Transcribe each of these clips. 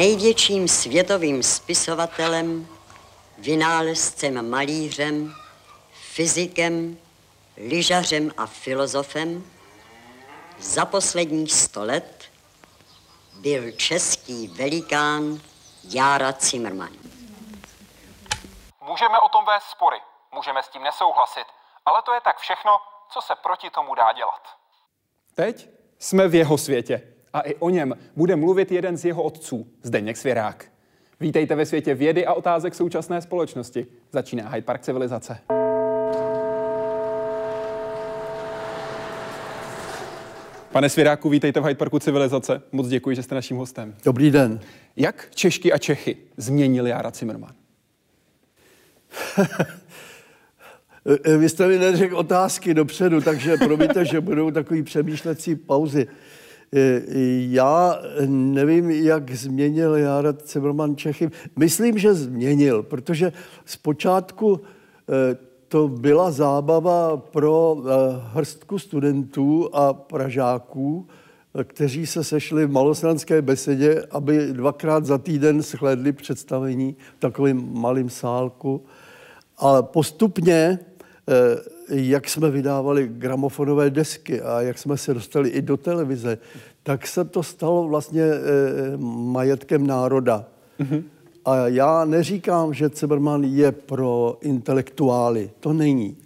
největším světovým spisovatelem, vynálezcem malířem, fyzikem, lyžařem a filozofem, za posledních sto let byl český velikán Jára Zimmermann. Můžeme o tom vést spory, můžeme s tím nesouhlasit, ale to je tak všechno, co se proti tomu dá dělat. Teď jsme v jeho světě a i o něm bude mluvit jeden z jeho otců, Zdeněk Svěrák. Vítejte ve světě vědy a otázek současné společnosti. Začíná Hyde Park civilizace. Pane Svěráku, vítejte v Hyde Parku civilizace. Moc děkuji, že jste naším hostem. Dobrý den. Jak Češky a Čechy změnili Jara Zimmerman? Vy jste mi neřekl otázky dopředu, takže promiňte, že budou takový přemýšlecí pauzy. Já nevím, jak změnil Jára Zimmerman Čechy. Myslím, že změnil, protože zpočátku eh, to byla zábava pro eh, hrstku studentů a pražáků, kteří se sešli v malostranské besedě, aby dvakrát za týden shledli představení v takovém malém sálku. A postupně, eh, jak jsme vydávali gramofonové desky a jak jsme se dostali i do televize, tak se to stalo vlastně eh, majetkem národa. Mm-hmm. A já neříkám, že Zimmerman je pro intelektuály, to není.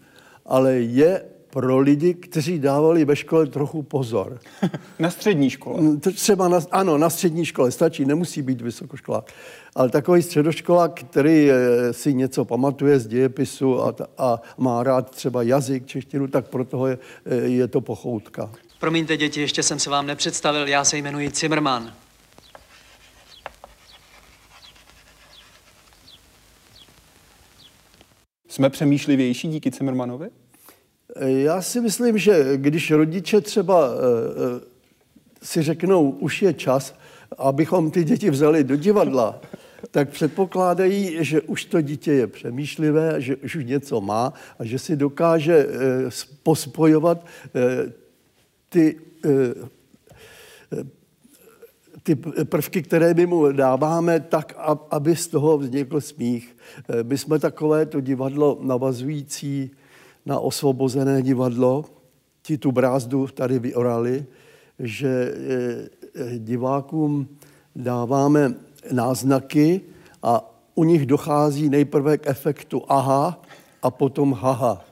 Ale je pro lidi, kteří dávali ve škole trochu pozor. na střední škole? Mm, třeba na, ano, na střední škole stačí, nemusí být vysokoškolák. Ale takový středoškolák, který eh, si něco pamatuje z dějepisu a, a má rád třeba jazyk, češtinu, tak pro toho je, eh, je to pochoutka. Promiňte, děti, ještě jsem se vám nepředstavil. Já se jmenuji Zimmerman. Jsme přemýšlivější díky Cimrmanovi? Já si myslím, že když rodiče třeba uh, si řeknou, už je čas, abychom ty děti vzali do divadla, tak předpokládají, že už to dítě je přemýšlivé, že už něco má a že si dokáže uh, pospojovat ty ty prvky, které my mu dáváme, tak, aby z toho vznikl smích. Eh, my jsme takové to divadlo navazující na osvobozené divadlo. Ti tu brázdu tady vyorali, že eh, divákům dáváme náznaky a u nich dochází nejprve k efektu aha a potom haha.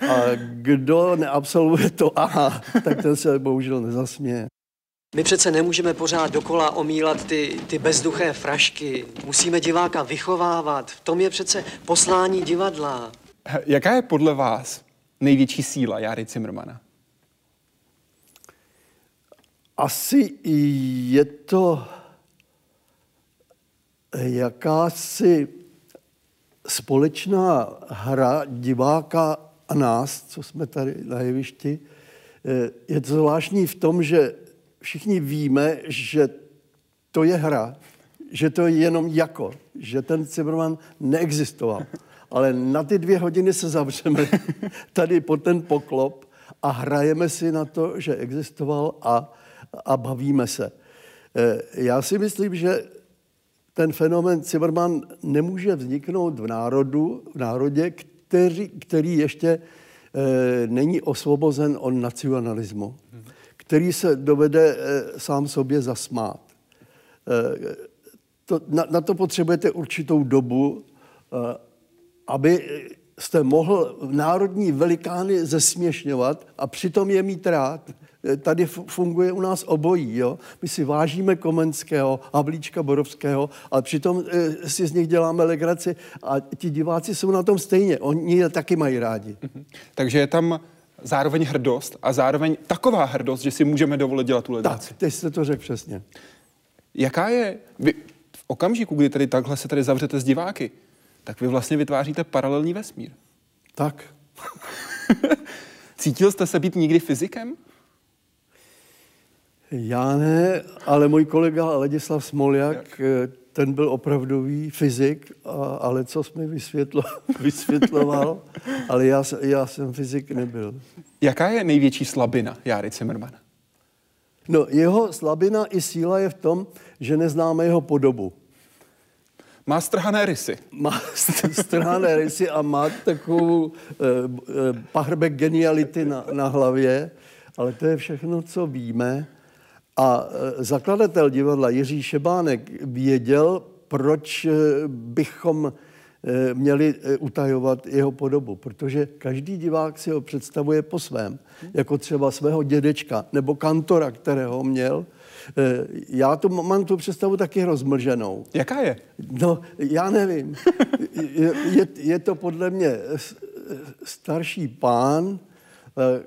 A kdo neabsolvuje to aha, tak ten se bohužel nezasměje. My přece nemůžeme pořád dokola omílat ty, ty bezduché frašky. Musíme diváka vychovávat. V tom je přece poslání divadla. Jaká je podle vás největší síla Jary Cimrmana? Asi je to jakási společná hra diváka a nás, co jsme tady na jevišti. Je to zvláštní v tom, že všichni víme, že to je hra, že to je jenom jako, že ten Cyberman neexistoval. Ale na ty dvě hodiny se zavřeme tady po ten poklop a hrajeme si na to, že existoval a, a bavíme se. Eh, já si myslím, že ten fenomén Cyberman nemůže vzniknout v národu, v národě, který, který ještě e, není osvobozen od nacionalismu který se dovede eh, sám sobě zasmát. Eh, to, na, na to potřebujete určitou dobu, eh, aby jste mohl národní velikány zesměšňovat a přitom je mít rád. Tady funguje u nás obojí. Jo? My si vážíme Komenského, Havlíčka Borovského, ale přitom si z nich děláme legraci a ti diváci jsou na tom stejně. Oni je taky mají rádi. Mhm. Takže je tam zároveň hrdost a zároveň taková hrdost, že si můžeme dovolit dělat tu legraci. Tak, teď jste to řekl přesně. Jaká je, vy, v okamžiku, kdy tady takhle se tady zavřete s diváky, tak vy vlastně vytváříte paralelní vesmír. Tak. Cítil jste se být nikdy fyzikem? Já ne, ale můj kolega Ladislav Smoljak, Jak? Eh, ten byl opravdový fyzik, a, ale co jsme vysvětlo, vysvětloval, ale já, já jsem fyzik nebyl. Jaká je největší slabina Járy Zimmermana? No, jeho slabina i síla je v tom, že neznáme jeho podobu. Má strhané rysy. Má strhané rysy a má takovou eh, eh, pahrbek geniality na, na hlavě, ale to je všechno, co víme. A eh, zakladatel divadla Jiří Šebánek věděl, proč eh, bychom eh, měli eh, utajovat jeho podobu, protože každý divák si ho představuje po svém, jako třeba svého dědečka nebo kantora, kterého měl. Eh, Já to mám tu představu taky rozmlženou. Jaká je? No, já nevím. Je, je, je to podle mě starší pán, eh,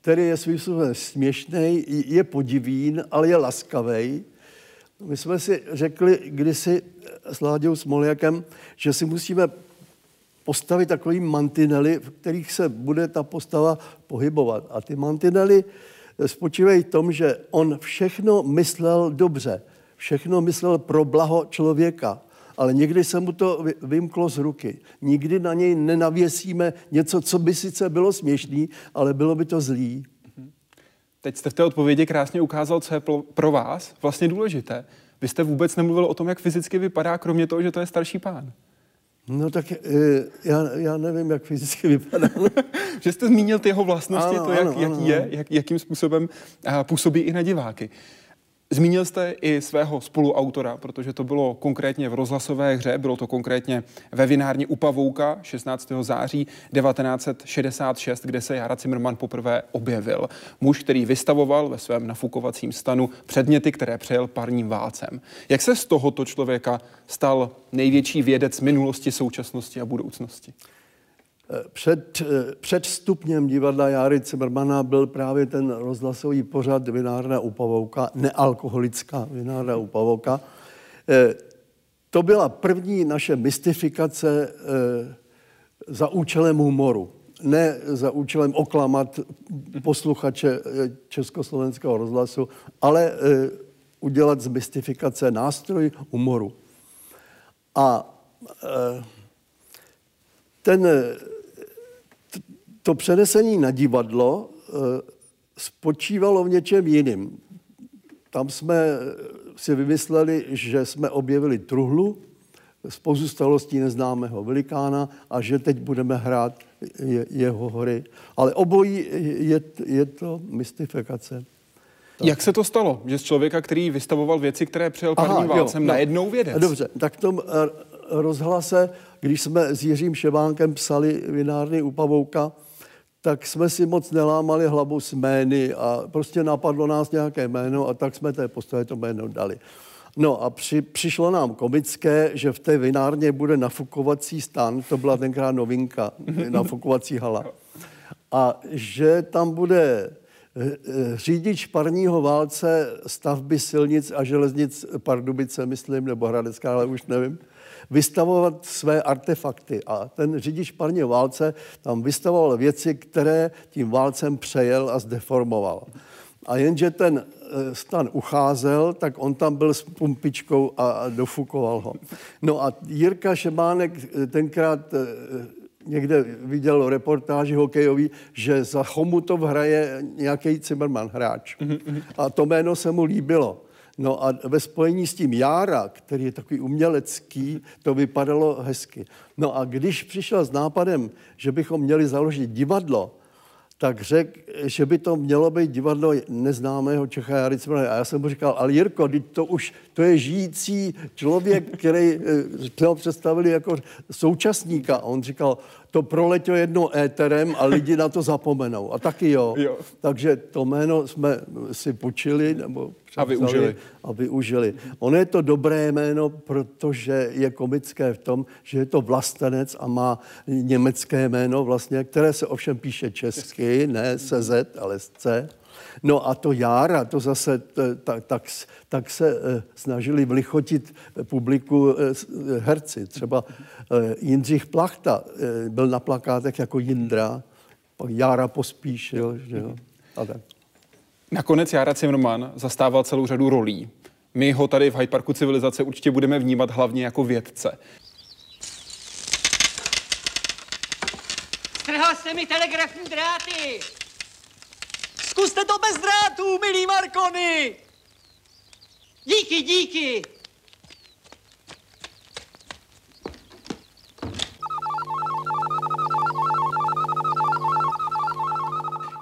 který je svým způsobem směšný, je podivín, ale je laskavý. My jsme si řekli kdysi s Láďou Smoljakem, že si musíme postavit takový mantinely, v kterých se bude ta postava pohybovat. A ty mantinely spočívají v tom, že on všechno myslel dobře, všechno myslel pro blaho člověka, ale někdy se mu to vy- vymklo z ruky. Nikdy na něj nenavěsíme něco, co by sice bylo směšný, ale bylo by to zlý. Teď jste v té odpovědi krásně ukázal, co je pro vás vlastně důležité. Vy jste vůbec nemluvil o tom, jak fyzicky vypadá, kromě toho, že to je starší pán. No tak eh, já, já nevím, jak fyzicky vypadá. že jste zmínil ty jeho vlastnosti, Ano, to, jak, ano, jaký ano, je, jak, jakým způsobem a, působí i na diváky. Zmínil jste i svého spoluautora, protože to bylo konkrétně v rozhlasové hře, bylo to konkrétně ve vinárně u Pavouka 16. září 1966, kde se Jara Zimmerman poprvé objevil. Muž, který vystavoval ve svém nafukovacím stanu předměty, které přejel parním válcem. Jak se z tohoto člověka stal největší vědec minulosti, současnosti a budoucnosti? Před, před stupněm divadla Járy Cimrmana byl právě ten rozhlasový pořad Vinárna u Pavouka, nealkoholická Vinárna u Pavouka. Eh, To byla první naše mystifikace eh, za účelem humoru. Ne za účelem oklamat posluchače eh, Československého rozhlasu, ale udělat z mystifikace nástroj humoru. A ten, to přenesení na divadlo eh, spočívalo v něčem jiným. Tam jsme eh, si vymysleli, že jsme objevili truhlu z pozůstalostí neznámého velikána a že teď budeme hrát je, jeho hory. Ale obojí je, je to mystifikace. Jak se to stalo, že z člověka, který vystavoval věci, které přijel jo, válcem, no. najednou vědec? Dobře, tak v tom eh, rozhlase, když jsme s Jiřím Ševánkem psali vinárny u Pavouka, tak jsme si moc nelámali hlavu s jmény a prostě napadlo nás nějaké jméno a tak jsme té postavě to jméno dali. No a při, přišlo nám komické, že v té vinárně bude nafukovací stan, to byla tenkrát novinka, nafukovací hala. A že tam bude eh, eh, řidič parního válce stavby silnic a železnic Pardubice, myslím, nebo Hradecká, ale už nevím, vystavovat své artefakty. A ten řidič parního válce tam vystavoval věci, které tím válcem přejel a zdeformoval. A jenže ten eh, stan ucházel, tak on tam byl s pumpičkou a dofukoval ho. No a Jirka Šemánek eh, tenkrát eh, někde viděl reportáži hokejový, že za Chomutov hraje nějaký Zimmerman hráč. A to jméno se mu líbilo. No a ve spojení s tím Jára, který je takový umělecký, to vypadalo hezky. No a když přišel s nápadem, že bychom měli založit divadlo, tak řekl, že by to mělo být divadlo neznámého Čecha Jary. A já jsem mu říkal, ale Jirko, to už, to je žijící člověk, který eh, ho představili jako současníka. A on říkal, to proletělo jednou éterem a lidi na to zapomenou. A taky jo. Jo. Takže to jméno jsme si počili nebo A využili. a využili. Ono je to dobré jméno, protože je komické v tom, že je to vlastenec a má německé jméno vlastně, které se ovšem píše česky, ne se Z, ale s C. No a to Jára, to zase tak, tak, tak se eh, snažili vlichotit publiku eh, eh, herci. Třeba Jindřich Plachta byl na plakátech jako Jindra, pak Jára Pospíšil, že jo, a tak. Nakonec Jára Zimmerman zastával celou řadu rolí. My ho tady v Hyde Parku civilizace určitě budeme vnímat hlavně jako vědce. Strhal jste mi telegrafní dráty! Zkuste to bez drátů, milý Markony! Díky, díky!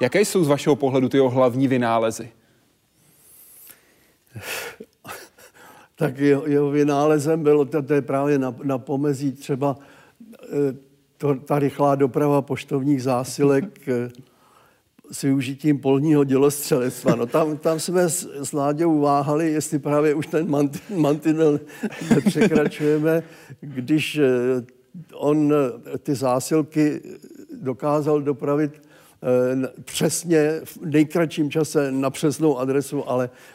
Jaké jsou z vašeho pohledu ty jeho hlavní vynálezy? tak jeho, jeho vynálezem bylo, to, to je právě na, na pomezí třeba eh, to, ta rychlá doprava poštovních zásilek eh, s využitím polního dělostřelectva. No tam, tam jsme s, s Láďou váhali, jestli právě už ten mantinel nepřekračujeme, když eh, on ty zásilky dokázal dopravit přesně v nejkratším čase na přesnou adresu, ale Eh,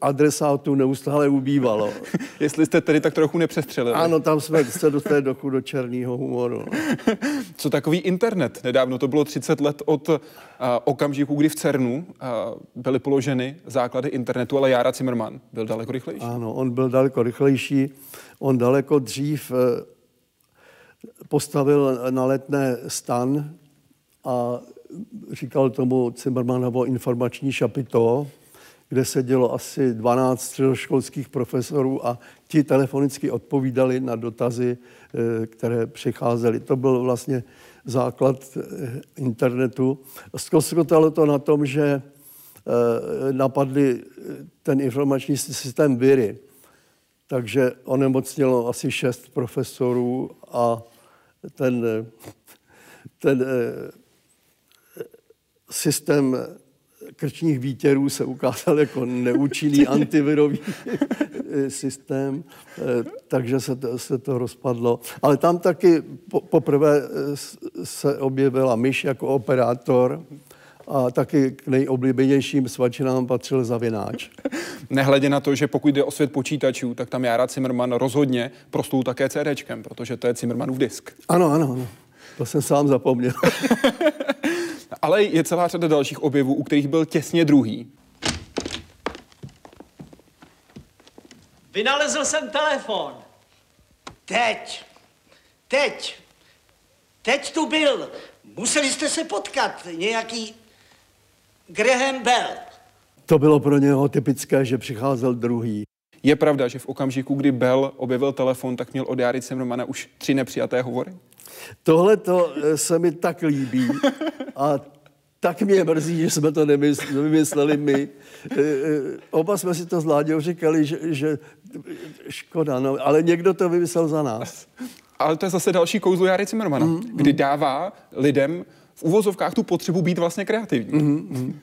adresátů neustále ubývalo. Jestli jste tedy tak trochu nepřestřelili. Ano, tam jsme se dostali do, do černého humoru. Co takový internet? Nedávno to bylo 30 let od uh, okamžiku, kdy v CERNu uh, byly položeny základy internetu, ale Jára Zimmermann byl daleko rychlejší. Ano, on byl daleko rychlejší. On daleko dřív uh, postavil na letné stan a říkal tomu Zimmermannovo informační šapito, kde se dělo asi 12 středoškolských profesorů a ti telefonicky odpovídali na dotazy, eh, které přicházely. To byl vlastně základ eh, internetu. Zkostotalo to na tom, že eh, napadli ten informační systém Viry. Takže onemocnilo asi šest profesorů a ten, ten systém krčních výtěrů se ukázal jako neúčinný antivirový systém, eh, takže se to, se to rozpadlo. Ale tam taky po, poprvé eh, se objevila myš jako operátor, a taky k nejoblíbenějším svačinám patřil zavináč. Nehledě na to, že pokud jde o svět počítačů, tak tam Jára Zimmerman rozhodně prostou také CDčkem, protože to je Zimmermanův disk. Ano, ano, ano. To jsem sám zapomněl. Ale je celá řada dalších objevů, u kterých byl těsně druhý. Vynalezl jsem telefon. Teď. Teď. Teď tu byl. Museli jste se potkat. Nějaký Graham Bell. To bylo pro něho typické, že přicházel druhý. Je pravda, že v okamžiku, kdy Bell objevil telefon, tak měl od Jary Zimmermana už tři nepřijaté hovory? Tohle to eh, se mi tak líbí a tak mě mrzí, že jsme to nevymysleli my. Eh, eh, oba jsme si to s Láďou říkali, že, že škoda, no, ale někdo to vymyslel za nás. Ale to je zase další kouzlo Jary Zimmermana, mm, mm. kdy dává lidem v uvozovkách tu potřebu být vlastně kreativní. Mm, mm.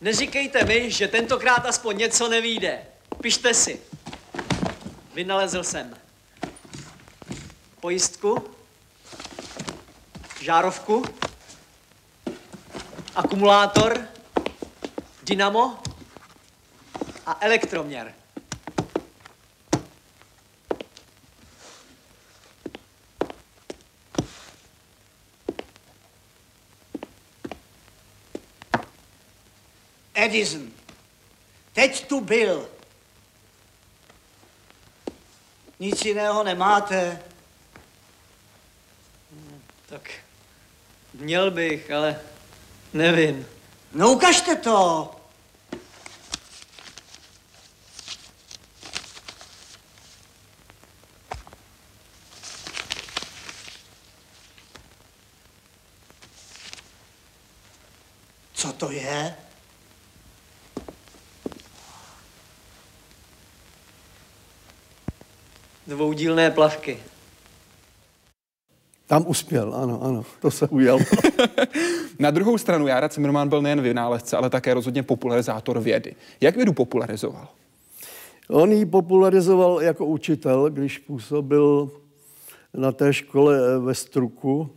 Neříkejte mi, že tentokrát aspoň něco nevíde. Pište si. Vynalezl jsem pojistku, žárovku, akumulátor, dynamo a elektroměr. Edison. Teď tu byl. Nic jiného nemáte. Tak měl bych, ale nevím. No ukažte to. Co to je? Dvoudílné plavky. Tam uspěl, ano, ano, to se ujel. Na druhou stranu Jára Cimrman byl nejen vynálezce, ale také rozhodně popularizátor vědy. Jak vědu popularizoval? On ji popularizoval jako učitel, když působil na té škole ve Struku,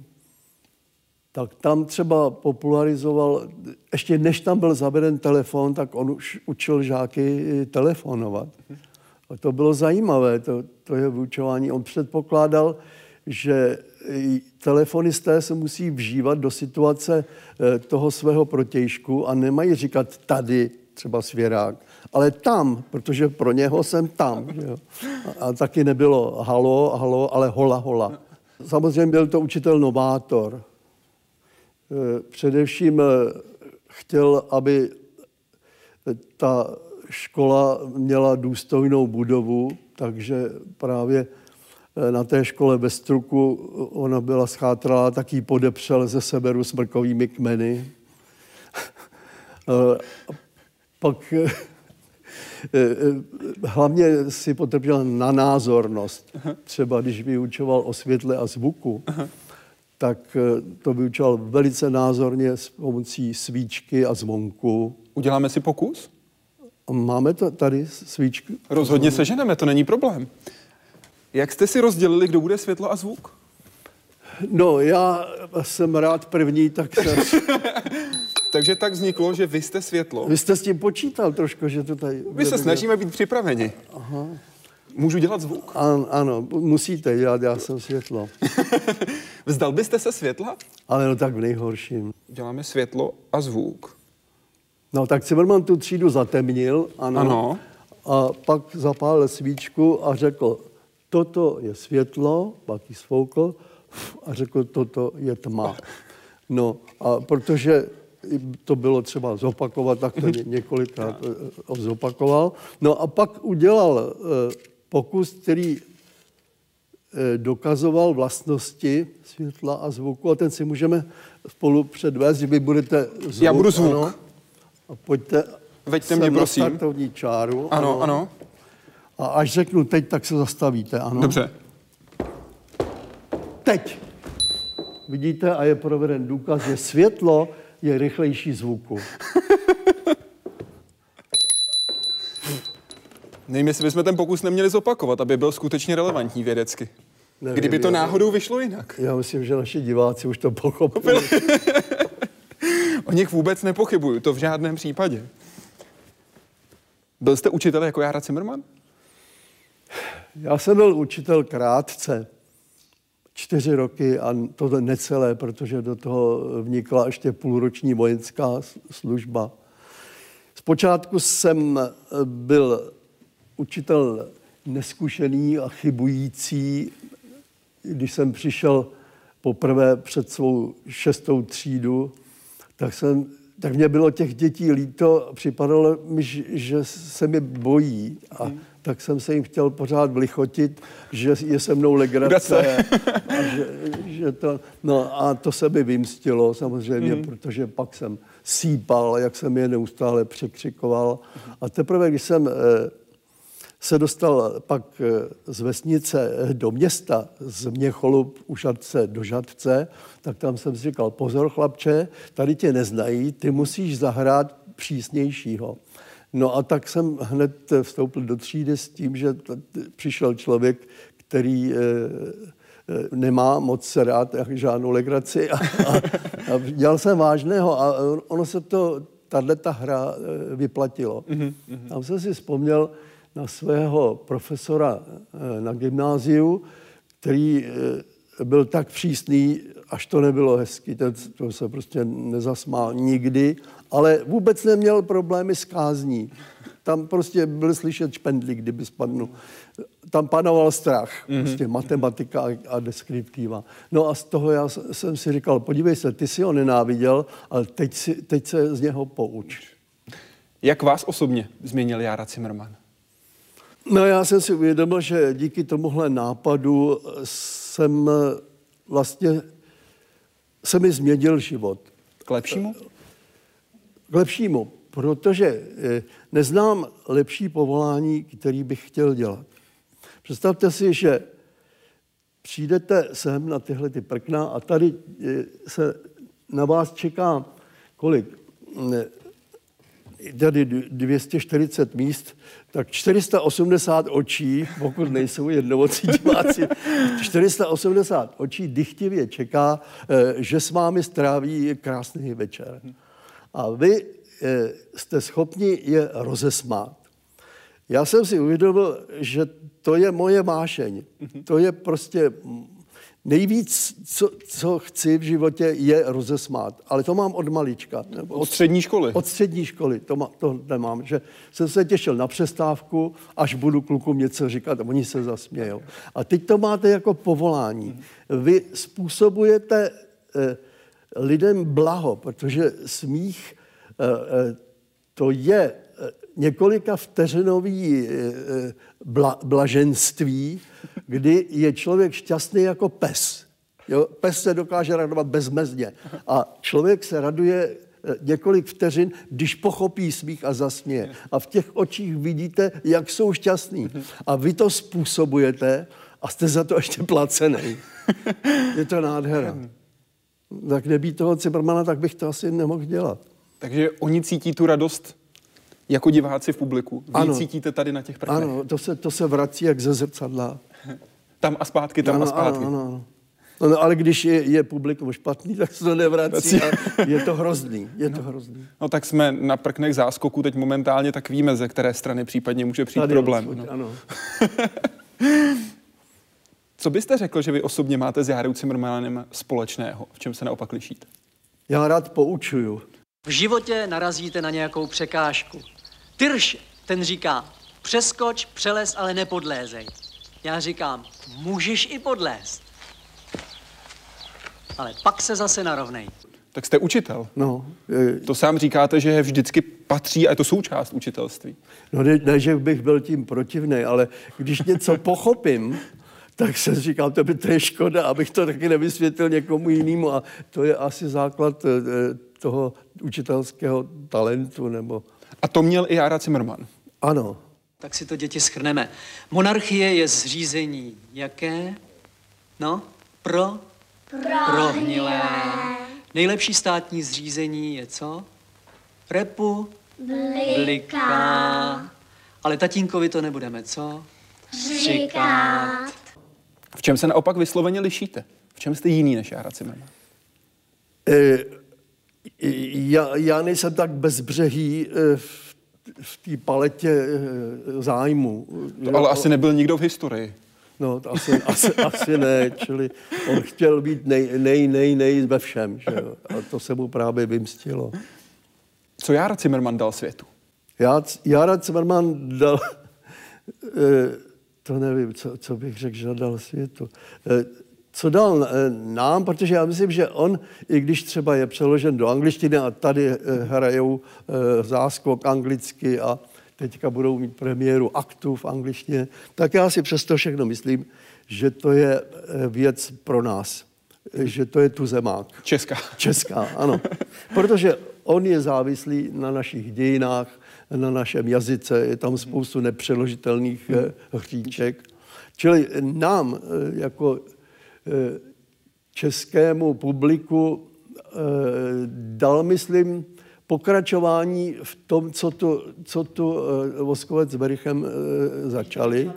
tak tam třeba popularizoval, ještě než tam byl zaveden telefon, tak on už učil žáky telefonovat. A to bylo zajímavé, to, to je vyučování. On předpokládal, že telefonisté se musí vžívat do situace eh, toho svého protějšku a nemají říkat tady, třeba svěrák, ale tam, protože pro něho jsem tam. Jo? A, a taky nebylo halo, halo, ale hola, hola. Samozřejmě byl to učitel novátor. Eh, především eh, chtěl, aby ta škola měla důstojnou budovu, takže právě na té škole ve Struku ona byla schátrala, tak ji podepřel ze severu smrkovými kmeny. Eh, Pak eh, eh, hlavně si potrpěl na názornost. Třeba když vyučoval o světle a zvuku, tak eh, to vyučoval velice názorně s pomocí svíčky a zvonku. Uděláme si pokus? Máme to tady svíčku? Rozhodně seženeme, to není problém. Jak jste si rozdělili, kdo bude světlo a zvuk? No, já jsem rád první, tak jsem... Takže tak vzniklo, že vy jste světlo. Vy jste s tím počítal trošku, že to tady... My se snažíme být připraveni. Aha. Můžu dělat zvuk? An, ano, musíte dělat, já jsem světlo. Vzdal byste se světla? Ale no tak v nejhorším. Děláme světlo a zvuk. No tak Zimmerman tu třídu zatemnil, ano, Ano. a pak zapálil svíčku a řekl, toto je světlo, pak ji svoukl a řekl, toto je tma. No a protože to bylo třeba zopakovat, tak to ně- několikrát eh, zopakoval. No a pak udělal eh, pokus, který eh, dokazoval vlastnosti světla a zvuku a ten si můžeme spolu předvést, že vy budete zvuk. Já budu zvuk. Ano, a pojďte Veďte mě, prosím. startovní čáru. Ano, ano. A až řeknu teď, tak se zastavíte, ano. Dobře. Teď. Vidíte, a je proveden důkaz, že světlo je rychlejší zvuku. Nevím, jestli bychom ten pokus neměli zopakovat, aby byl skutečně relevantní vědecky. Nevím, Kdyby to náhodou vyšlo jinak. Já myslím, že naši diváci už to pochopili. O nich vůbec nepochybuju, to v žádném případě. Byl jste učitel jako Jára Zimmerman? Já jsem byl učitel krátce, čtyři roky a to necelé, protože do toho vnikla ještě půlroční vojenská služba. Zpočátku jsem byl učitel neskušený a chybující. Když jsem přišel poprvé před svou šestou třídu, tak, jsem, tak mě bylo těch dětí líto, připadalo mi, že- se mi bojí a tak jsem se jim chtěl pořád vlichotit, že je se mnou legrace a že, že to, no a to se mi vymstilo samozřejmě, protože pak jsem sípal, jak jsem je neustále překřikoval. A teprve, když jsem eh, se dostal pak eh, z vesnice do města, z Měcholup u Žadce do Žadce, tak tam jsem si říkal, pozor chlapče, tady tě neznají, ty musíš zahrát přísnějšího. No a tak jsem hned vstoupil do třídy s tím, že přišel člověk, který eh, eh, nemá moc se rád žádnou legraci a, a, a dělal jsem vážného a ono se to, tahle ta hra eh, vyplatilo. Tam jsem si vzpomněl na svého profesora na gymnáziu, který byl tak přísný, až to nebylo hezky, ten, to se prostě nezasmál nikdy, ale vůbec neměl problémy s kázní. Tam prostě byl slyšet špendlík, kdyby spadnul. Tam panoval strach, mm-hmm. prostě matematika a, a deskriptiva. No a z toho já jsem si říkal, podívej se, ty si ho nenáviděl, ale teď, si, teď se z něho pouč. Jak vás osobně změnil Jára Zimmerman? No já jsem si uvědomil, že díky tomuhle nápadu jsem vlastně se mi změnil život. K lepšímu? K lepšímu, protože eh, neznám lepší povolání, který bych chtěl dělat. Představte si, že přijdete sem na tyhle ty prkna a tady eh, se na vás čeká kolik? Tady 240 míst, tak 480 očí, pokud nejsou jednomocí diváci, 480 očí dychtivě čeká, eh, že s vámi stráví krásný večer. A vy eh, jste schopni je rozesmát. Já jsem si uvědomil, že to je moje vášeň. To je prostě nejvíc, co, co chci v životě, je rozesmát. Ale to mám od malička. Nebo Od střední školy? Od střední školy, to, má, to nemám. Že jsem se těšil na přestávku, až budu klukům něco říkat a oni se zasmějou. A teď to máte jako povolání. Vy způsobujete eh, lidem blaho, protože smích to je několika vteřinový bla, blaženství, kdy je člověk šťastný jako pes. Jo? Pes se dokáže radovat bezmezně. A člověk se raduje několik vteřin, když pochopí smích a zasměje. A v těch očích vidíte, jak jsou šťastní. A vy to způsobujete a jste za to ještě placený. Je to nádhera. Tak nebýt toho Cimrmana, tak bych to asi nemohl dělat. Takže oni cítí tu radost jako diváci v publiku. Vy ano. cítíte tady na těch prknech. Ano, to se, to se vrací jak ze zrcadla. Tam a zpátky, tam ano, a zpátky. Ano, ano. No, no, ale když je, je publikum špatný, tak se to nevrací a je to hrozný. Je to hrozný. No tak jsme na prknech záskoku teď momentálně, tak víme, ze které strany případně může přijít Tady problém. Odsud, no. Ano. Co byste řekl, že vy osobně máte s Járou Cimrmanem společného? V čem se naopak lišíte? Já rád poučuju. V životě narazíte na nějakou překážku. Tyrš, ten říká, přeskoč, přelez, ale nepodlézej. Já říkám, můžeš i podlézt. Ale pak se zase narovnej. Tak jste učitel. No, To sám říkáte, že vždycky patří a je to součást učitelství. no ne, ne, že bych byl tím protivný, ale když něco pochopím, tak se říkám, to by to je škoda, abych to taky nevysvětlil někomu jinému. A to je asi základ eh, toho učitelského talentu. Nebo... A to měl i Jára Cimrman. Ano, Tak si to děti schrneme. Monarchie je zřízení jaké? No, pro? Prohnilé. Nejlepší státní zřízení je co? Repu? Blika. Ale tatínkovi to nebudeme, co? Říkat. V čem se naopak vysloveně lišíte? V čem jste jiný než Jára Cimrman? E, já, já nejsem tak bezbřehý e, v, v té paletě e, zájmu. To ale asi nebyl nikdo v historii. No, to asi, asi, asi ne, čili on chtěl být nej, nej, nej, nej ve všem, že jo? A to se mu právě vymstilo. Co Jára Cimrman dal světu? Já, Jara Cimrman dal, eh, to nevím, co, co bych řekl, že dal světu. Co dal eh, nám, protože já myslím, že on, i když třeba je přeložen do angličtiny a tady eh, hrajou eh, záskok anglicky a teďka budou mít premiéru aktu v angličtině, tak já si přesto všechno myslím, že to je věc pro nás, že to je tu zemák. Česká. Česká, ano. Protože on je závislý na našich dějinách, na našem jazyce, je tam spoustu nepřeložitelných hříček. Čili nám jako českému publiku eh, dal, myslím, pokračování v tom, co tu, co tu eh, Voskovec s Berichem eh, začali.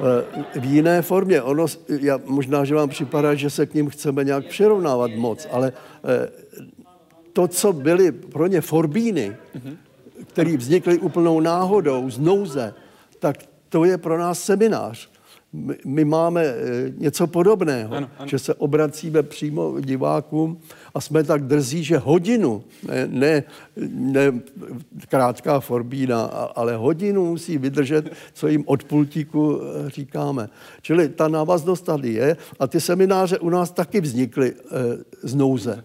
Eh, v jiné formě. Ono, já, možná, že vám připadá, že se k ním chceme nějak přirovnávat moc, ale eh, to, co byly pro ně forbíny, které vznikly úplnou náhodou, z nouze, tak to je pro nás seminář. My, my máme eh, něco podobného, Ano, ano. že se obracíme přímo divákům a jsme tak drzí, že hodinu, ne, ne, ne krátká forbína, ale hodinu musí vydržet, co jim od pultíku eh, říkáme. Čili ta návaznost tady je a ty semináře u nás taky vznikly eh, z nouze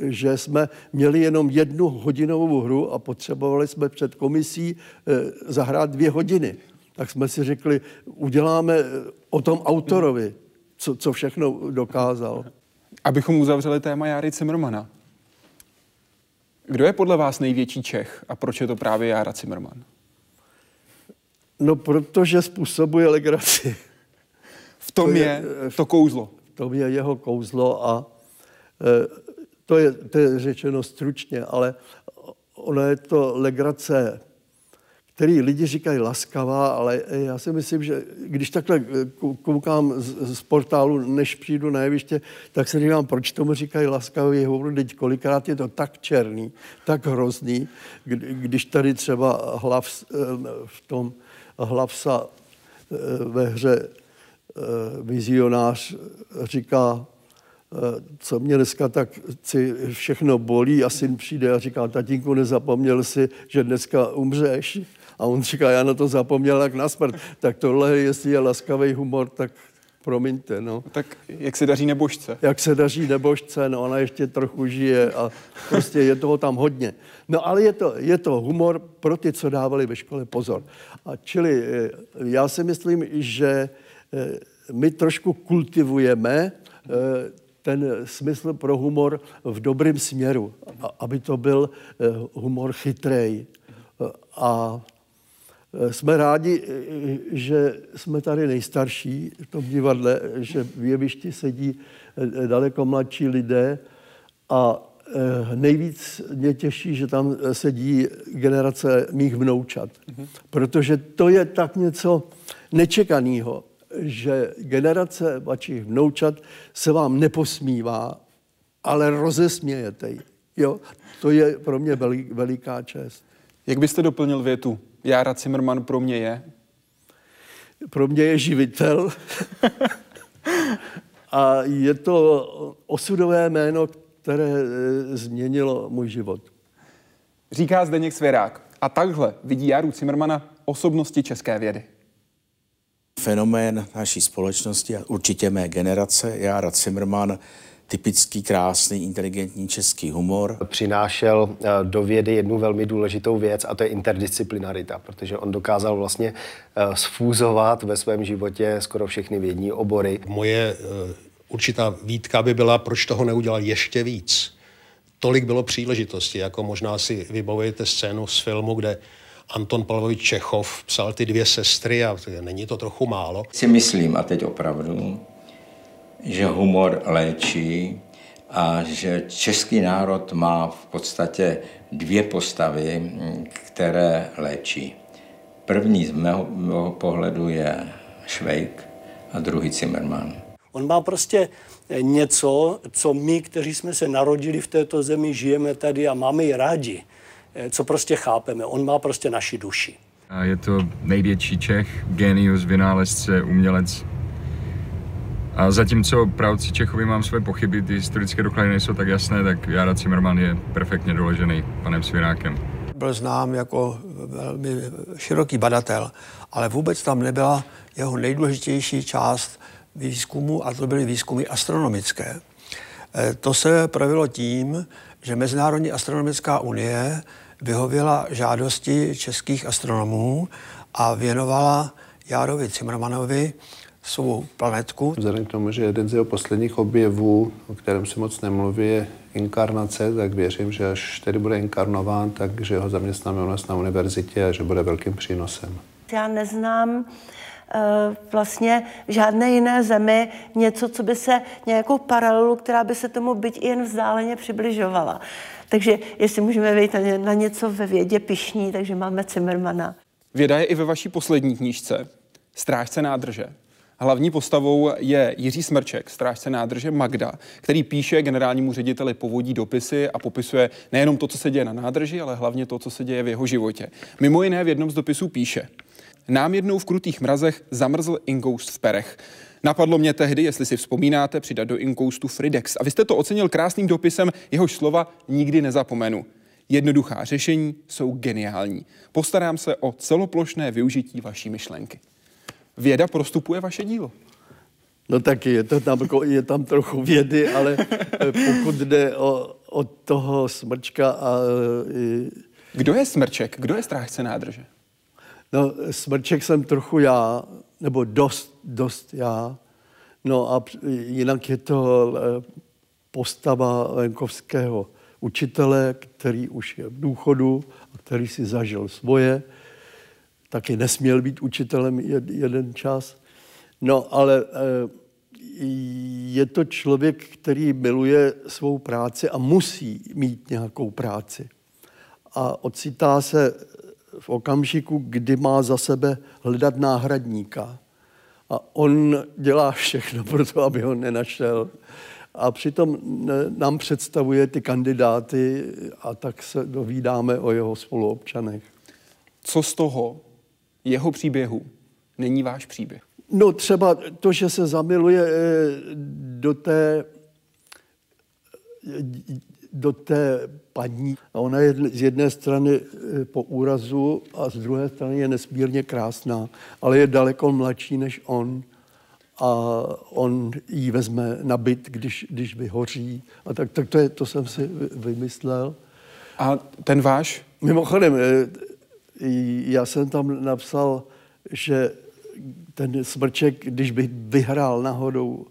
že jsme měli jenom jednu hodinovou hru a potřebovali jsme před komisí zahrát dvě hodiny. Tak jsme si řekli, uděláme eh, o tom autorovi, co, co všechno dokázal. Abychom uzavřeli téma Járy Cimrmana. Kdo je podle vás největší Čech a proč je to právě Jára Cimrman? No, protože způsobuje legraci. V tom To je, je eh, to kouzlo. To je jeho kouzlo a e, to je, to je řečeno stručně, ale ono je to legrace, který lidi říkají laskavá, ale já si myslím, že když takhle kou- koukám z, z portálu, než přijdu na jeviště, tak se říkám, proč tomu říkají laskavý hovor, teď kolikrát je to tak černý, tak hrozný, kdy- když tady třeba hlav, eh, v tom hlavsa ve hře vizionář říká, co mě dneska tak si všechno bolí a syn přijde a říká, tatínku, nezapomněl si, že dneska umřeš? A on říká, já na to zapomněl jak na smrt. Tak tohle, jestli je laskavý humor, tak promiňte, no. Tak jak se daří nebožce? Jak se daří nebožce, no ona ještě trochu žije a prostě je toho tam hodně. No ale je to, je to humor pro ty, co dávali ve škole pozor. A čili eh, já si myslím, že eh, my trošku kultivujeme eh, ten smysl pro humor v dobrém směru, aby to byl humor chytrej. A jsme rádi, že jsme tady nejstarší v tom divadle, že v jevišti sedí daleko mladší lidé a nejvíc mě těší, že tam sedí generace mých vnoučat. Protože to je tak něco nečekaného, že generace vašich vnoučat se vám neposmívá, ale rozesmějete ji. Jo, to je pro mě veliká čest. Jak byste doplnil větu? Jára Zimmerman pro mě je? Pro mě je živitel. a je to osudové jméno, které eh, změnilo můj život. Říká Zdeněk Svěrák. A takhle vidí Járu Zimmermana osobnosti české vědy. Fenomén naší společnosti a určitě mé generace, Jára Zimmerman, typický, krásný, inteligentní český humor. Přinášel eh, do vědy jednu velmi důležitou věc a to je interdisciplinarita, protože on dokázal vlastně eh, sfúzovat ve svém životě skoro všechny vědní obory. Moje eh, určitá výtka by byla, proč toho neudělal ještě víc. Tolik bylo příležitosti, jako možná si vybavujete scénu z filmu, kde Anton Pavlovič Čechov psal ty dvě sestry a není to trochu málo. Si myslím, a teď opravdu, že humor léčí a že český národ má v podstatě dvě postavy, které léčí. První z mého, mého pohledu je Švejk a druhý Zimmermann. On má prostě něco, co my, kteří jsme se narodili v této zemi, žijeme tady a máme ji rádi, co prostě chápeme. On má prostě naši duši. Je to největší Čech, genius, vynálezce, umělec, a zatímco pravci Čechovi mám své pochyby, ty historické doklady nejsou tak jasné, tak Jara Zimmerman je perfektně doložený panem Svirákem. Byl znám jako velmi široký badatel, ale vůbec tam nebyla jeho nejdůležitější část výzkumu a to byly výzkumy astronomické. E, to se projevilo tím, že Mezinárodní astronomická unie vyhověla žádosti českých astronomů a věnovala Járovi Cimrmanovi svou planetku. Vzhledem k tomu, že jeden z jeho posledních objevů, o kterém se moc nemluví, je inkarnace, tak věřím, že až tedy bude inkarnován, takže ho zaměstnáme u nás na univerzitě a že bude velkým přínosem. Já neznám uh, vlastně v žádné jiné zemi něco, co by se nějakou paralelu, která by se tomu byť jen vzdáleně přibližovala. Takže jestli můžeme být na něco ve vědě pišní, takže máme Zimmermana. Věda je i ve vaší poslední knížce, Strážce nádrže. Hlavní postavou je Jiří Smrček, strážce nádrže Magda, který píše generálnímu řediteli povodí dopisy a popisuje nejenom to, co se děje na nádrži, ale hlavně to, co se děje v jeho životě. Mimo jiné v jednom z dopisů píše. Nám jednou v krutých mrazech zamrzl inkoust v perech. Napadlo mě tehdy, jestli si vzpomínáte, přidat do inkoustu Fridex. A vy jste to ocenil krásným dopisem, jehož slova nikdy nezapomenu. Jednoduchá řešení jsou geniální. Postarám se o celoplošné využití vaší myšlenky věda prostupuje vaše dílo. No taky je, to tam, je tam trochu vědy, ale eh, pokud jde o, o toho smrčka a... I... Kdo je smrček? Kdo je strážce nádrže? No, smrček jsem trochu já, nebo dost, dost já. No a jinak je to eh, postava venkovského učitele, který už je v důchodu a který si zažil svoje taky nesměl být učitelem jeden čas. No, ale eh, je to člověk, který miluje svou práci a musí mít nějakou práci. A ocitá se v okamžiku, kdy má za sebe hledat náhradníka. A on dělá všechno pro to, aby ho nenašel. A přitom nám představuje ty kandidáty a tak se dovídáme o jeho spoluobčanech. Co z toho jeho příběhu není váš příběh? No třeba to, že se zamiluje eh, do té do té paní. A ona je z jedné strany eh, po úrazu a z druhé strany je nesmírně krásná, ale je daleko mladší než on. a on ji vezme na byt, když, když vyhoří. A tak, tak to, je, to jsem si vymyslel. A ten váš? Mimochodem, eh, já jsem tam napsal, že ten smrček, když by vyhrál náhodou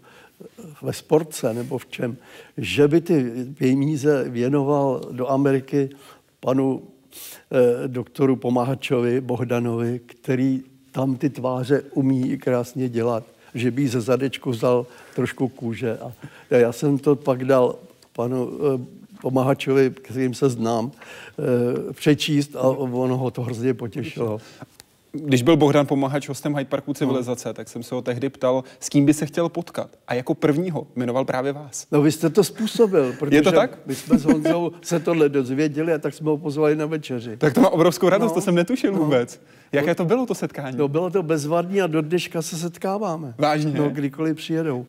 ve sportce nebo v čem, že by ty peníze věnoval do Ameriky panu eh, doktoru Pomáhačovi Bohdanovi, který tam ty tváře umí krásně dělat, že by ze zadečku vzal trošku kůže. A já jsem to pak dal panu eh, Pomáhačovi, kterým se znám, eh, přečíst a ono ho to hrozně potěšilo. Když byl Bohdan Pomahač hostem Hyde Parku civilizace, no. tak jsem se ho tehdy ptal, s kým by se chtěl potkat. A jako prvního jmenoval právě vás. No vy jste to způsobil, protože Je to tak? my jsme s Honzou se tohle dozvěděli a tak jsme ho pozvali na večeři. Tak to má obrovskou radost, no. to jsem netušil no. vůbec. Jaké to bylo to setkání? No bylo to bezvadný a do dneška se setkáváme. Vážně? No, kdykoliv přijedou.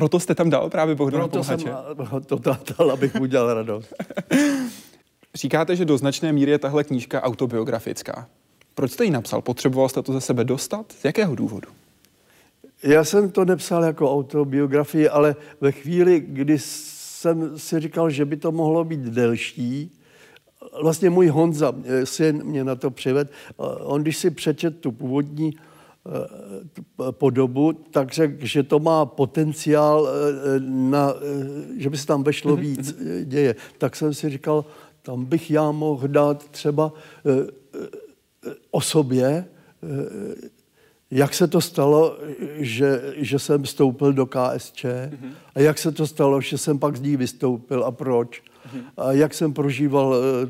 Proto jste tam dal právě Bohdana Proto Pomahače? jsem to dal, abych udělal radost. Říkáte, že do značné míry je tahle knížka autobiografická. Proč jste ji napsal? Potřeboval jste to ze sebe dostat? Z jakého důvodu? Já jsem to nepsal jako autobiografii, ale ve chvíli, kdy jsem si říkal, že by to mohlo být delší, vlastně můj Honza, eh, syn, mě na to přived. On, když si přečet tu původní eh, podobu, tak řekl, že to má potenciál, eh, na, že by se tam vešlo Mhm, víc děje. Tak jsem si říkal, tam bych já mohl dát třeba o sobě, jak se to stalo, že, že jsem vstoupil do KSČ Mhm. a jak se to stalo, že jsem pak z ní vystoupil a proč Mhm. a jak jsem prožíval eh,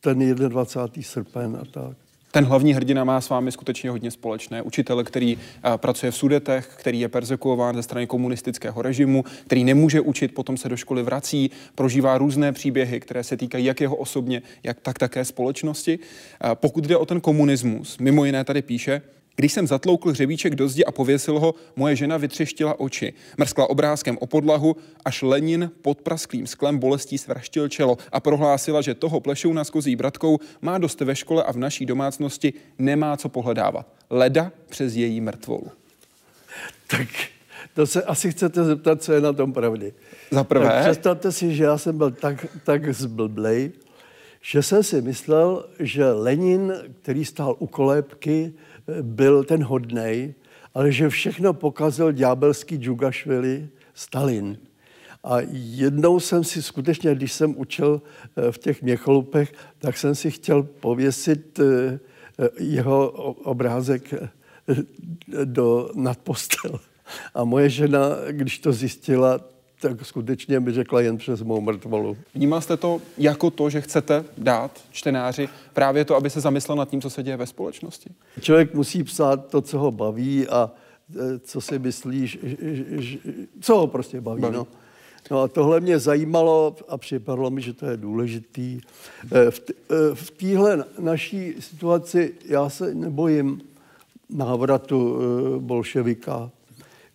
ten 21. srpen a tak. Ten hlavní hrdina má s vámi skutečně hodně společné. Učitel, který a, pracuje v Sudetech, který je persekuován ze strany komunistického režimu, který nemůže učit, potom se do školy vrací, prožívá různé příběhy, které se týkají jak jeho osobně, jak tak také společnosti. A pokud jde o ten komunismus, mimo jiné tady píše, když jsem zatloukl hřebíček do zdi a pověsil ho, moje žena vytřeštila oči. Mrskla obrázkem o podlahu, až Lenin pod prasklým sklem bolestí svraštil čelo a prohlásila, že toho plešouna s kozí bratkou má dost ve škole a v naší domácnosti nemá co pohledávat. Leda přes její mrtvolu. Tak to se asi chcete zeptat, co je na tom pravdy. Za prvé? Tak představte si, že já jsem byl tak, tak zblblej, že jsem si myslel, že Lenin, který stál u kolébky, byl ten hodnej, ale že všechno pokazil ďábelský Džugašvili Stalin. A jednou jsem si skutečně, když jsem učil eh, v těch měcholupech, tak jsem si chtěl pověsit eh, jeho obrázek eh, do, nad postel. A moje žena, když to zjistila, tak skutečně mi řekla jen přes mou mrtvolu. Vnímal jste to jako to, že chcete dát čtenáři právě to, aby se zamyslel nad tím, co se děje ve společnosti? Člověk musí psát to, co ho baví a e, co si myslí, že, že, co ho prostě baví. baví. No. No a tohle mě zajímalo a připadlo mi, že to je důležitý. E, v, t- e, v téhle naší situaci já se nebojím návratu bolševika.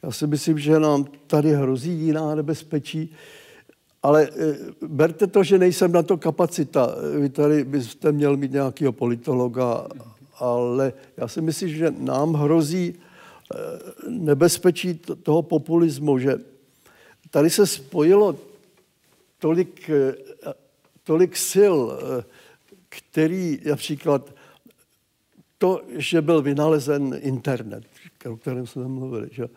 Já si myslím, že nám tady hrozí jiná nebezpečí, ale berte to, že nejsem na to kapacita. Vy tady byste měl mít nějakého politologa, ale já si myslím, že nám hrozí nebezpečí toho populismu, že tady se spojilo tolik, tolik sil, který například to, že byl vynalezen internet, o kterém jsme mluvili, že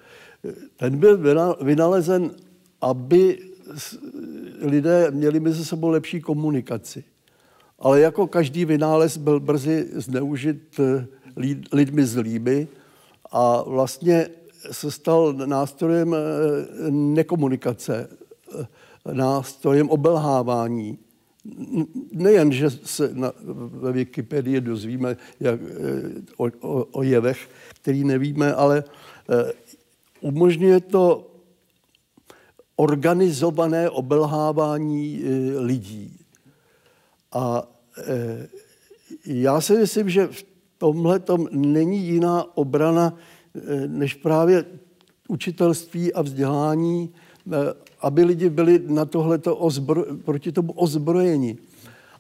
ten byl vynalezen, aby lidé měli mezi sebou lepší komunikaci. Ale jako každý vynález byl brzy zneužit lidmi zlými a vlastně se stal nástrojem nekomunikace, nástrojem obelhávání. Nejen, že se na, ve Wikipedii dozvíme jak, o, o, o jevech, který nevíme, ale eh, umožňuje to organizované obelhávání eh, lidí. A eh, já si myslím, že v tomhle tom není jiná obrana než právě učitelství a vzdělání, aby lidi byli na tohleto ozbro, proti tomu ozbrojeni.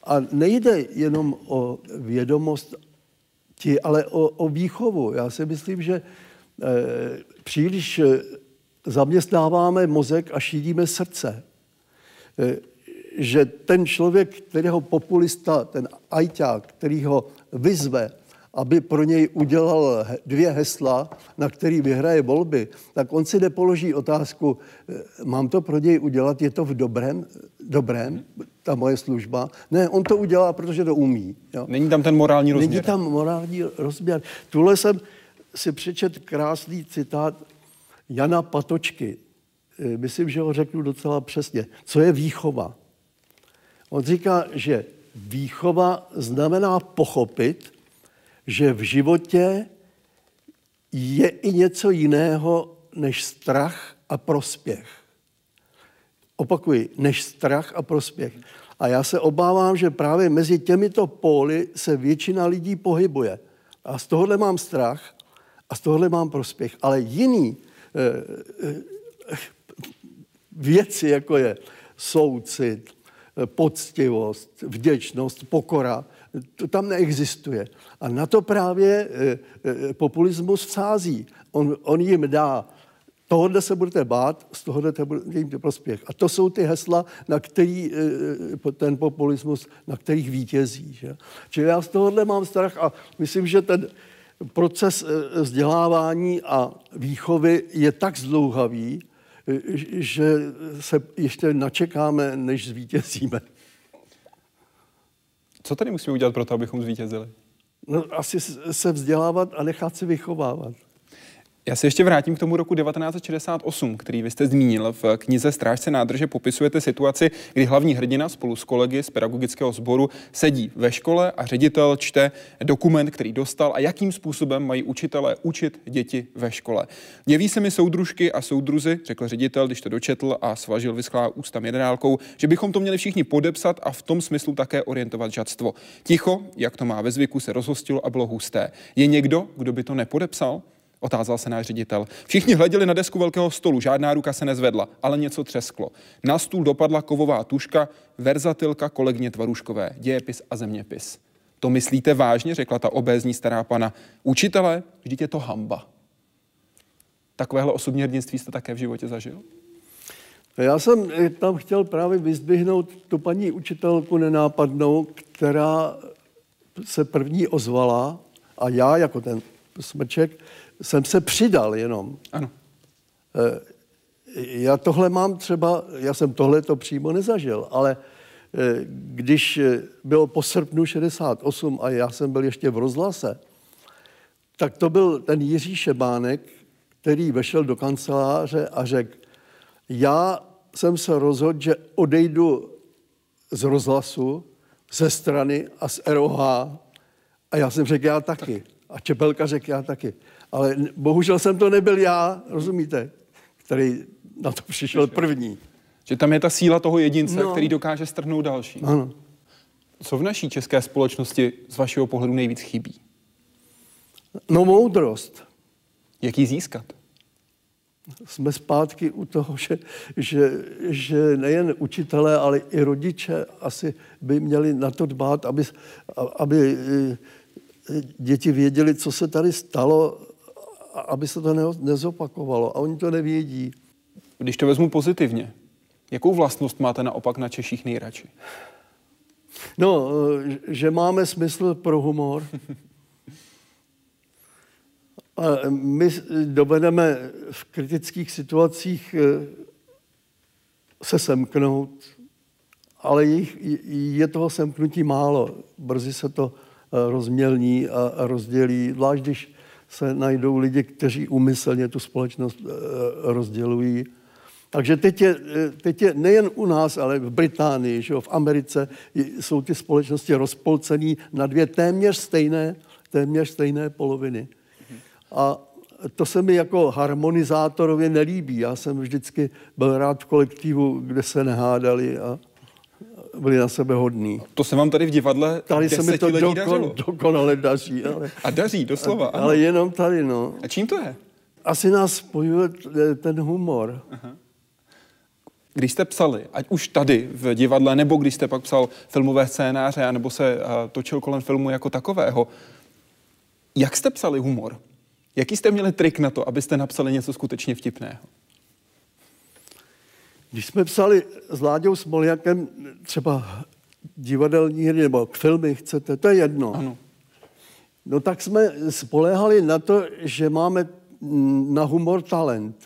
A nejde jenom o vědomost, ti, ale o, o výchovu. Já si myslím, že příliš eh, zaměstnáváme mozek a šídíme srdce. Eh, že ten člověk, kterého populista, ten ajťák, který ho vyzve, aby pro něj udělal dvě hesla, na který vyhraje volby, tak on si nepoloží otázku, eh, mám to pro něj udělat, je to v dobrém, dobrém ta moje služba. Ne, on to udělá, protože to umí. Jo. Není tam ten morální rozměr. Není tam morální rozměr. Tuhle jsem si přečet krásný citát Jana Patočky. Eh, myslím, že ho řeknu docela přesně. Co je výchova? On říká, že výchova znamená pochopit, že v životě je i něco jiného než strach a prospěch. Opakuji, než strach a prospěch. A já se obávám, že právě mezi těmito póly se většina lidí pohybuje. A z tohohle mám strach a z tohohle mám prospěch. Ale jiný e, e, věci, jako je soucit, poctivost, vděčnost, pokora, to tam neexistuje. A na to právě populismus vsází. On, on jim dá tohohle se budete bát, z tohohle budete mít prospěch. A to jsou ty hesla, na který ten populismus, na kterých vítězí. Že? Čili já z tohohle mám strach a myslím, že ten proces vzdělávání a výchovy je tak zdlouhavý, že se ještě načekáme, než zvítězíme. Co tady musíme udělat pro to, abychom zvítězili? No, asi se vzdělávat a nechat se vychovávat. Já se ještě vrátím k tomu roku 1968, který vy jste zmínil. V knize Strážce nádrže popisujete situaci, kdy hlavní hrdina spolu s kolegy z pedagogického sboru sedí ve škole a ředitel čte dokument, který dostal a jakým způsobem mají učitelé učit děti ve škole. Jeví se mi soudružky a soudruzy, řekl ředitel, když to dočetl a svažil vyschlá ústa minerálkou, že bychom to měli všichni podepsat a v tom smyslu také orientovat žadstvo. Ticho, jak to má ve zvyku, se rozhostilo a bylo husté. Je někdo, kdo by to nepodepsal? Otázal se náš ředitel. Všichni hleděli na desku velkého stolu, žádná ruka se nezvedla, ale něco třesklo. Na stůl dopadla kovová tuška, verzatilka kolegně Tvaruškové, dějepis a zeměpis. To myslíte vážně, řekla ta obézní stará pana. Učitele, vždyť je to hamba. Takovéhle osobní hrdinství jste také v životě zažil? Já jsem tam chtěl právě vyzdvihnout tu paní učitelku nenápadnou, která se první ozvala a já jako ten smrček jsem se přidal jenom. Ano. Eh, já tohle mám třeba, já jsem tohle to přímo nezažil, ale eh, když bylo po srpnu 68 a já jsem byl ještě v rozhlase, tak to byl ten Jiří Šebánek, který vešel do kanceláře a řekl, já jsem se rozhodl, že odejdu z rozhlasu, ze strany a z ROH. A já jsem řekl, já taky. A Čepelka řekl, já taky. Ale bohužel jsem to nebyl já, rozumíte, který na to přišel první. Že tam je ta síla toho jedince, no. který dokáže strhnout další. Ano. Co v naší české společnosti z vašeho pohledu nejvíc chybí? No moudrost. Jak ji získat? Jsme zpátky u toho, že, že, že nejen učitelé, ale i rodiče asi by měli na to dbát, aby, aby eh, děti věděli, co se tady stalo aby se to nezopakovalo. A oni to nevědí. Když to vezmu pozitivně, jakou vlastnost máte naopak na Češích nejradši? No, že máme smysl pro humor. A my dovedeme v kritických situacích eh, se semknout, ale je toho semknutí málo. Brzy se to eh, rozmělní a rozdělí, zvlášť když se najdou lidi, kteří umyslně tu společnost eh, rozdělují. Takže teď je, eh, teď je nejen u nás, ale v Británii, že jo, v Americe jsou ty společnosti rozpolcené na dvě téměř stejné, téměř stejné poloviny. A to se mi jako harmonizátorově nelíbí. Já jsem vždycky byl rád v kolektivu, kde se nehádali a byli na sebe hodní. To se vám tady v divadle Tady se mi to dokon, dokonale daří. Ale, a daří, doslova, ano. Ale jenom tady, no. A čím to je? Asi nás spojuje ten humor. Aha. Když jste psali, ať už tady v divadle, nebo když jste pak psal filmové scénáře, nebo se uh, točil kolem filmu jako takového, jak jste psali humor? Jaký jste měli trik na to, abyste napsali něco skutečně vtipného? Když jsme psali s Láďou Smoljakem třeba divadelní hry nebo filmy chcete, to je jedno. Ano. No tak jsme spoléhali na to, že máme na humor talent.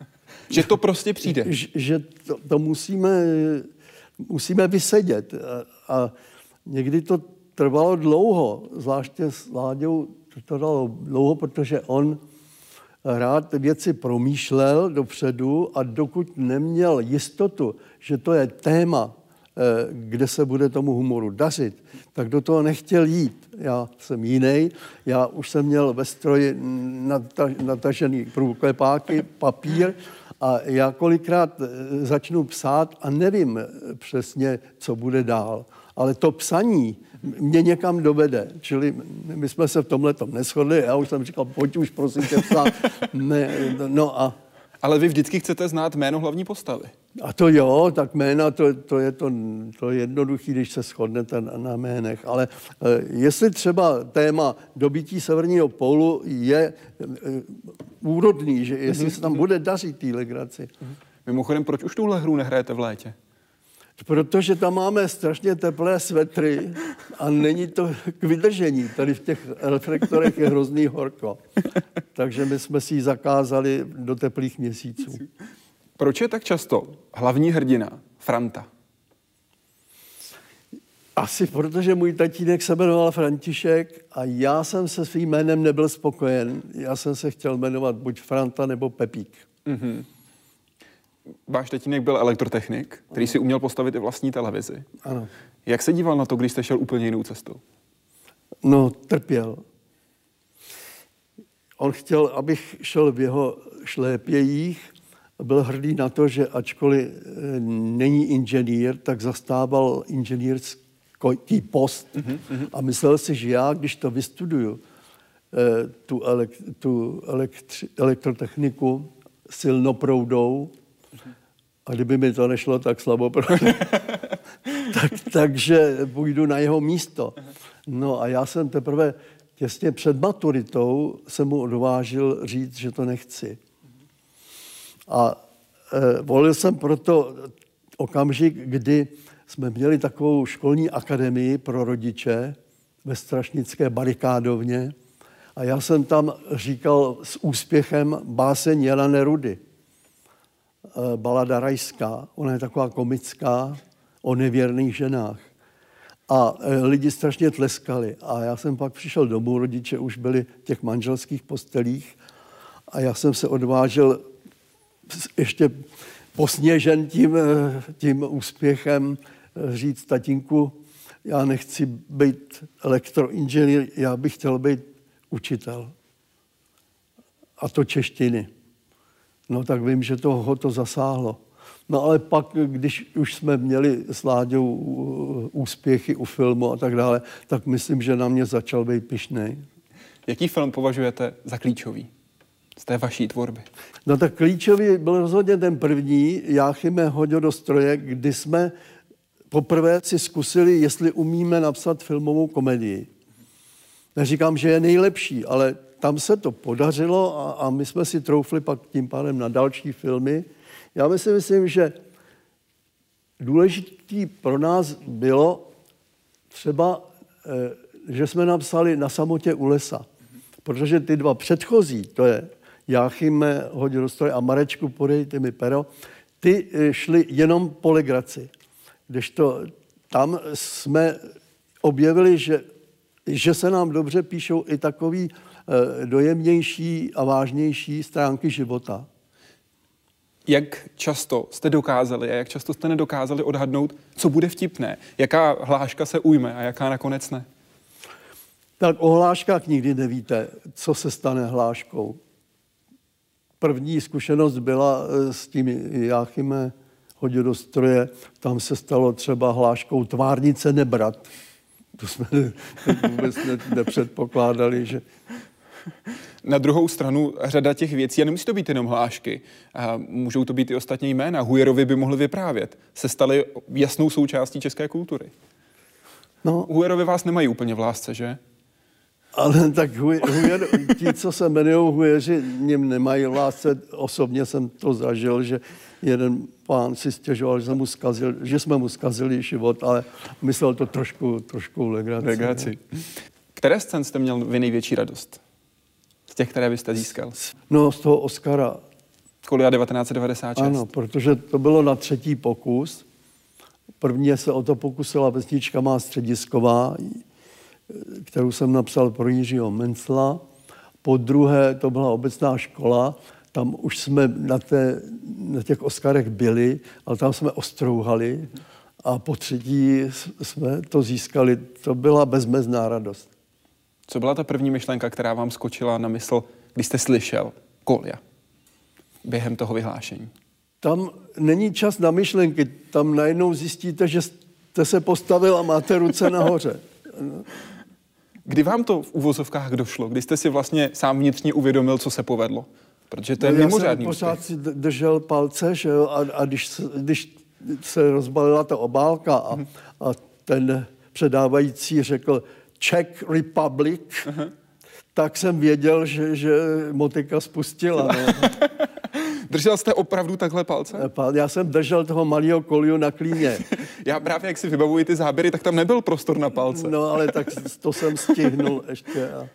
Že to prostě přijde. Že, že to, to musíme, musíme vysedět. A, a někdy to trvalo dlouho, zvláště s Láďou to trvalo dlouho, protože on rád věci promýšlel dopředu a dokud neměl jistotu, že to je téma, eh, kde se bude tomu humoru dařit, tak do toho nechtěl jít. Já jsem jiný, já už jsem měl ve stroji natažený průklepáky, papír a já kolikrát eh, začnu psát a nevím eh, přesně, co bude dál. Ale to psaní mě někam dovede. Čili my jsme se v tomhle tom neschodli. Já už jsem říkal, pojď už prosím tě psát. Ne, no a ale vy vždycky chcete znát jméno hlavní postavy. A to jo, tak jména, to, to je to, to je jednoduché, když se shodnete na, na jménech. Ale e, jestli třeba téma dobytí severního pólu je e, úrodný, že jestli se tam bude dařit té legraci. Mimochodem, proč už tuhle hru nehrajete v létě? Protože tam máme strašně teplé svetry a není to k vydržení. Tady v těch reflektorech je hrozný horko. Takže my jsme si ji zakázali do teplých měsíců. Proč je tak často hlavní hrdina Franta? Asi protože můj tatínek se jmenoval František a já jsem se svým jménem nebyl spokojen. Já jsem se chtěl jmenovat buď Franta nebo Pepík. Mm-hmm váš tatínek byl elektrotechnik, který si uměl postavit i vlastní televizi. Ano. Jak se díval na to, když jste šel úplně jinou cestou? No, trpěl. On chtěl, abych šel v jeho šlépějích, byl hrdý na to, že ačkoliv eh, není inženýr, tak zastával inženýrský post mm-hmm. a myslel si, že já, když to vystuduju, eh, tu, elek- tu elektri- elektrotechniku silnoproudou, a kdyby mi to nešlo tak slabo, tak, takže půjdu na jeho místo. No a já jsem teprve těsně před maturitou se mu odvážil říct, že to nechci. A e, volil jsem proto okamžik, kdy jsme měli takovou školní akademii pro rodiče ve Strašnické barikádovně a já jsem tam říkal s úspěchem báseň Jana Nerudy. Eh, balada rajská. Ona je taková komická o nevěrných ženách. A eh, lidi strašně tleskali. A já jsem pak přišel domů, rodiče už byli v těch manželských postelích a já jsem se odvážil ještě posněžen tím, eh, tím úspěchem říct tatínku, já nechci být elektroinženýr, já bych chtěl být učitel. A to češtiny. No tak vím, že to ho to zasáhlo. No ale pak, když už jsme měli s Láďou uh, úspěchy u filmu a tak dále, tak myslím, že na mě začal být pišnej. Jaký film považujete za klíčový z té vaší tvorby? No tak klíčový byl rozhodně ten první, Jáchyme hodil do stroje, kdy jsme poprvé si zkusili, jestli umíme napsat filmovou komedii. Neříkám, že je nejlepší, ale tam se to podařilo a, a my jsme si troufli pak tím pádem na další filmy. Já myslím, myslím, že důležitý pro nás bylo třeba, eh, že jsme napsali na samotě u lesa. Protože ty dva předchozí, to je Jáchyme, hodil do a Marečku, podejte mi pero, ty eh, šly jenom po legraci. Kdežto tam jsme objevili, že, že se nám dobře píšou i takový dojemnější a vážnější stránky života. Jak často jste dokázali a jak často jste nedokázali odhadnout, co bude vtipné? Jaká hláška se ujme a jaká nakonec ne? Tak o hláškách nikdy nevíte, co se stane hláškou. První zkušenost byla eh, s tím Jáchyme hodil do stroje, tam se stalo třeba hláškou tvárnice nebrat. To jsme vůbec nepředpokládali, že Na druhou stranu řada těch věcí, a nemusí to být jenom hlášky, a můžou to být i ostatní jména, Hujerovi by mohli vyprávět, se staly jasnou součástí české kultury. No. Hujerovi vás nemají úplně v lásce, že? Ale tak huj, hujer, ti, co se jmenují hujeři, něm nemají lásce. Osobně jsem to zažil, že jeden pán si stěžoval, že, mu zkazil, že jsme mu zkazili život, ale myslel to trošku, trošku legraci. Legraci. Které scén jste měl vy největší radost? Těch, které byste získal? No, z toho Oscara. Kolia 1996. Ano, protože to bylo na třetí pokus. Prvně se o to pokusila vesnička má středisková, kterou jsem napsal pro Jiřího Mencla. Po druhé to byla obecná škola, tam už jsme na, té, na těch Oscarech byli, ale tam jsme ostrouhali. A po třetí jsme to získali. To byla bezmezná radost. Co byla ta první myšlenka, která vám skočila na mysl, když jste slyšel Kolia během toho vyhlášení? Tam není čas na myšlenky. Tam najednou zjistíte, že jste se postavil a máte ruce nahoře. Kdy vám to v úvozovkách došlo? Kdy jste si vlastně sám vnitřně uvědomil, co se povedlo? Protože to je no, mimořádný Já jsem pořád si držel palce, že jo, a, a když, se, když se rozbalila ta obálka a, uh-huh. a ten předávající řekl Czech Republic, uh-huh. tak jsem věděl, že, že motika spustila. No. Držel jste opravdu takhle palce? Já jsem držel toho malého koliu na klíně. Já právě, jak si vybavuji ty záběry, tak tam nebyl prostor na palce. No, ale tak to jsem stihnul ještě. A...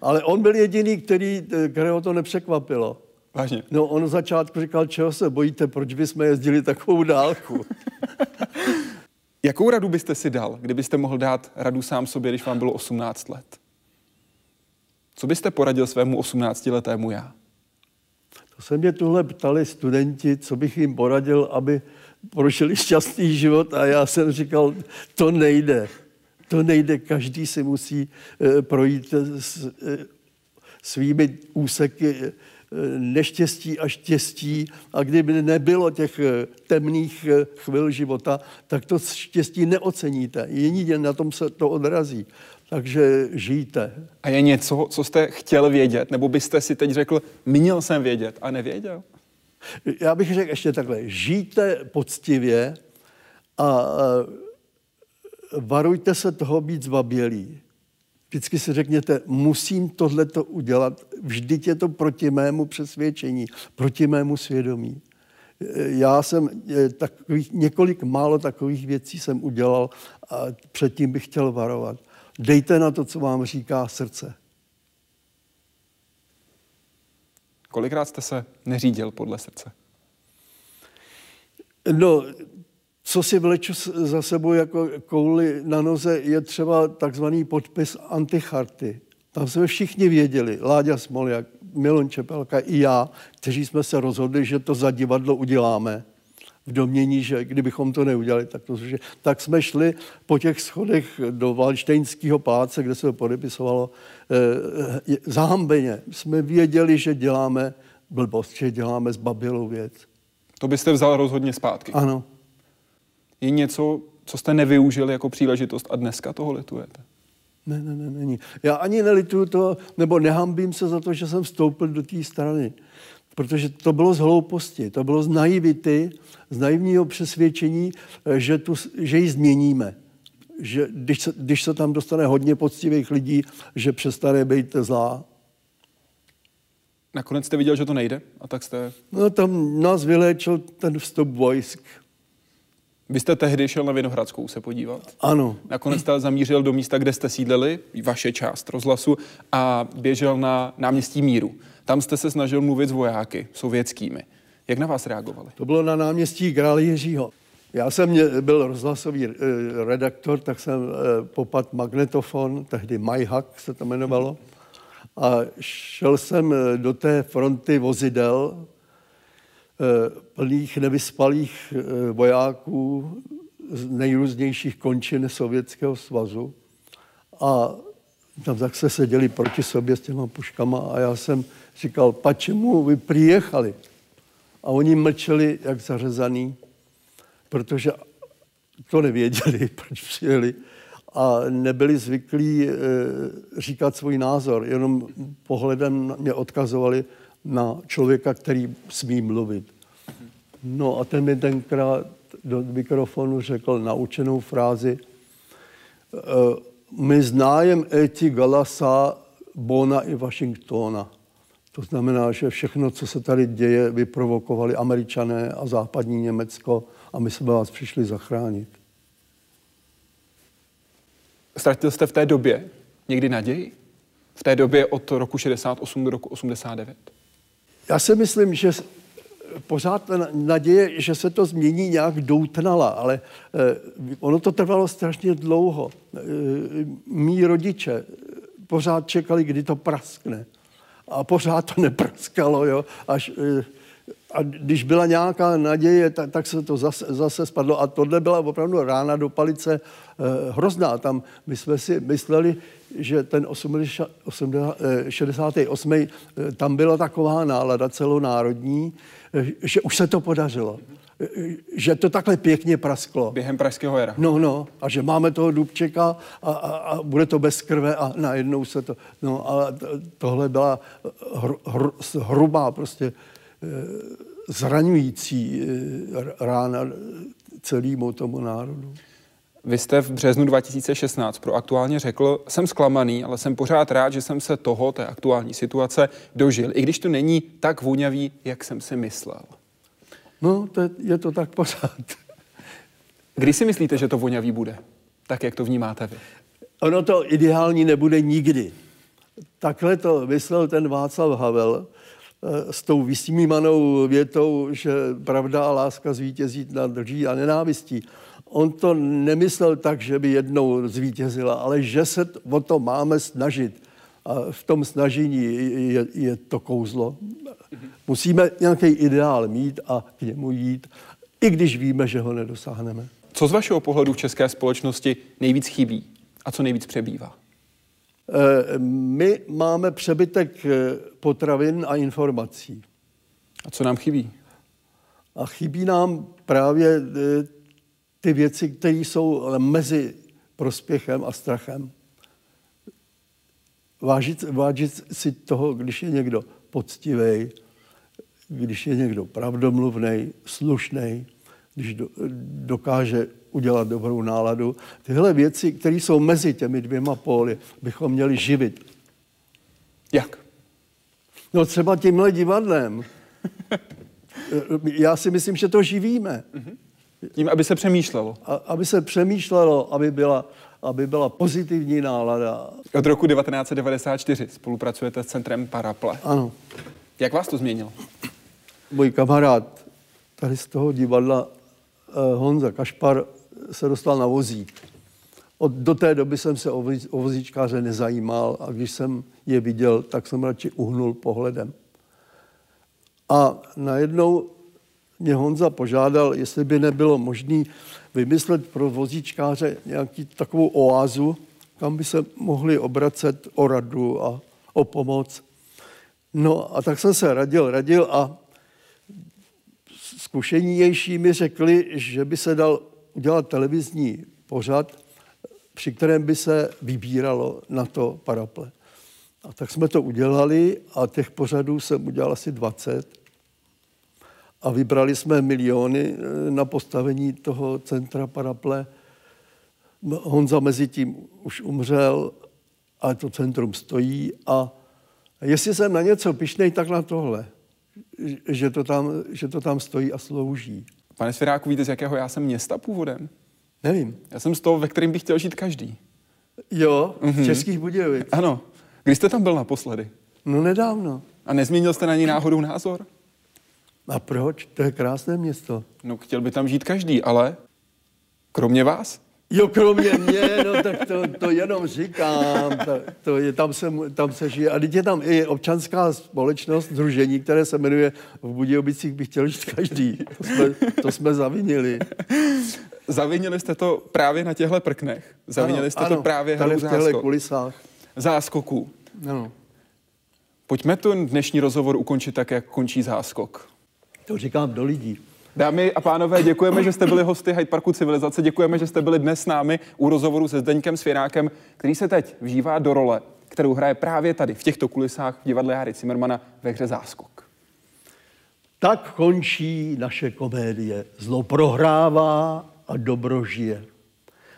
Ale on byl jediný, který, kterého to nepřekvapilo. Vážně? No, on v začátku říkal, čeho se bojíte, proč bychom jezdili takovou dálku. Jakou radu byste si dal, kdybyste mohl dát radu sám sobě, když vám bylo 18 let? Co byste poradil svému 18-letému já? To se mě tuhle ptali studenti, co bych jim poradil, aby prožili šťastný život a já jsem říkal, to nejde. To nejde, každý si musí e, projít s, e, svými úseky neštěstí a štěstí a kdyby nebylo těch temných chvil života, tak to štěstí neoceníte. Jedině na tom se to odrazí. Takže žijte. A je něco, co jste chtěl vědět, nebo byste si teď řekl, měl jsem vědět a nevěděl? Já bych řekl ještě takhle, žijte poctivě a varujte se toho být zbabělí. Vždycky si řekněte, musím tohleto udělat, vždyť je to proti mému přesvědčení, proti mému svědomí. Já jsem takových, několik málo takových věcí jsem udělal a předtím bych chtěl varovat. Dejte na to, co vám říká srdce. Kolikrát jste se neřídil podle srdce? No, co si vleču za sebou jako kouli na noze, je třeba takzvaný podpis anticharty. Tam jsme všichni věděli, Láďa Smoljak, Milon Čepelka i já, kteří jsme se rozhodli, že to za divadlo uděláme v domění, že kdybychom to neudělali, tak, to, že, tak jsme šli po těch schodech do Valštejnského pláce, kde se to podepisovalo, eh, zahambeně. Jsme věděli, že děláme blbost, že děláme zbabilou věc. To byste vzal rozhodně zpátky? Ano. Je něco, co jste nevyužili jako příležitost a dneska toho litujete? Ne, ne, ne, není. Já ani nelituju to, nebo nehambím se za to, že jsem vstoupil do té strany. Protože to bylo z hlouposti, to bylo z naivity, z naivního přesvědčení, že, tu, že ji změníme. Že když se, když se tam dostane hodně poctivých lidí, že přestane být zlá. Nakonec jste viděl, že to nejde a tak jste... No tam nás vyléčil ten vstup vojsk. Vy jste tehdy šel na Vinohradskou se podívat. Ano. Nakonec jste zamířil do místa, kde jste sídlili, vaše část rozhlasu, a běžel na náměstí Míru. Tam jste se snažil mluvit s vojáky sovětskými. Jak na vás reagovali? To bylo na náměstí Králi Jiřího. Já jsem byl rozhlasový eh, redaktor, tak jsem eh, popad magnetofon, tehdy Majhak se to jmenovalo, a šel jsem eh, do té fronty vozidel plných nevyspalých vojáků z nejrůznějších končin Sovětského svazu. A tam zase seděli proti sobě s těma puškama a já jsem říkal, pa čemu vy přijechali? A oni mlčeli jak zařezaný, protože to nevěděli, proč přijeli a nebyli zvyklí e, říkat svůj názor, jenom pohledem mě odkazovali na člověka, který smí mluvit. No a ten mi tenkrát do mikrofonu řekl naučenou frázi, e, my znájem eti galasa Bona i Washingtona. To znamená, že všechno, co se tady děje, vyprovokovali američané a západní Německo a my jsme vás přišli zachránit. Ztratil jste v té době někdy naději? V té době od roku 68 do roku 89? Já si myslím, že pořád naděje, že se to změní, nějak doutnala, ale eh, ono to trvalo strašně dlouho. Eh, mí rodiče pořád čekali, kdy to praskne. A pořád to nepraskalo, jo, až eh, a když byla nějaká naděje, tak, tak se to zase, zase spadlo. A tohle byla opravdu rána do palice eh, hrozná. Tam my jsme si mysleli, že ten 80, 68. Eh, tam byla taková nálada celonárodní, eh, že už se to podařilo. Eh, že to takhle pěkně prasklo. Během pražského jara. No, no. A že máme toho Dubčeka a, a, a bude to bez krve a najednou se to... No, ale tohle byla hr, hr, hrubá prostě zraňující rána celému tomu národu. Vy jste v březnu 2016 pro aktuálně řekl, jsem zklamaný, ale jsem pořád rád, že jsem se toho, té aktuální situace, dožil, i když to není tak voňavý, jak jsem si myslel. No, to je, je to tak pořád. Kdy si myslíte, že to voňavý bude? Tak, jak to vnímáte vy? Ono to ideální nebude nikdy. Takhle to myslel ten Václav Havel eh, s tou vysmímanou větou, že pravda a láska zvítězí nad lží a nenávistí on to nemyslel tak, že by jednou zvítězila, ale že se o to máme snažit. A v tom snažení je, je to kouzlo. Musíme nějaký ideál mít a k němu jít, i když víme, že ho nedosáhneme. Co z vašeho pohledu v české společnosti nejvíc chybí a co nejvíc přebývá? Eh, my máme přebytek eh, potravin a informací. A co nám chybí? A chybí nám právě eh, ty věci, které jsou mezi prospěchem a strachem. Vážit, vážit si toho, když je někdo poctivý, když je někdo pravdomluvný, slušný, když do, dokáže udělat dobrou náladu. Tyhle věci, které jsou mezi těmi dvěma póly, bychom měli živit. Jak? No třeba tímhle divadlem. Já si myslím, že to živíme. Mm-hmm. Tím, aby se přemýšlelo. A, aby se přemýšlelo, aby byla, aby byla pozitivní nálada. Od roku 1994 spolupracujete s Centrem Paraple. Ano. Jak vás to změnilo? Můj kamarád tady z toho divadla eh, Honza Kašpar se dostal na vozík. Od, do té doby jsem se o, o vozíčkáře nezajímal a když jsem je viděl, tak jsem radši uhnul pohledem. A najednou mě Honza požádal, jestli by nebylo možné vymyslet pro vozíčkáře nějaký takovou oázu, kam by se mohli obracet o radu a o pomoc. No a tak jsem se radil, radil a zkušenější mi řekli, že by se dal udělat televizní pořad, při kterém by se vybíralo na to paraple. A tak jsme to udělali a těch pořadů jsem udělal asi 20 a vybrali jsme miliony eh, na postavení toho centra Paraple. Honza mezi tím už umřel, ale to centrum stojí a jestli jsem na něco pišnej, tak na tohle, že to tam, že to tam stojí a slouží. Pane Svěráku, víte, z jakého já jsem města původem? Nevím. Já jsem z toho, ve kterém bych chtěl žít každý. Jo, mm-hmm. Českých Budějovic. Ano. Kdy jste tam byl naposledy? No nedávno. A nezměnil jste na ní náhodou názor? A proč? To je krásné město. No chtěl by tam žít každý, ale kromě vás? Jo, kromě mě, no tak to, to jenom říkám. To, to je, tam, se, tam se žije. A teď je tam i občanská společnost, združení, které se jmenuje v Budějovicích bych chtěl žít každý. To jsme, to jsme zavinili. Zavinili jste to právě na těchto prknech. Zavinili ano, jste ano, to právě tady v záskok. kulisách. Záskoků. Ano. Pojďme ten dnešní rozhovor ukončit tak, jak končí záskok. To říkám do lidí. Dámy a pánové, děkujeme, že jste byli hosty Hyde Parku Civilizace. Děkujeme, že jste byli dnes s námi u rozhovoru se Zdeňkem Svěrákem, který se teď vžívá do role, kterou hraje právě tady, v těchto kulisách v divadle Harry Zimmermana ve hře Záskok. Tak končí naše komédie. Zlo prohrává a dobro žije.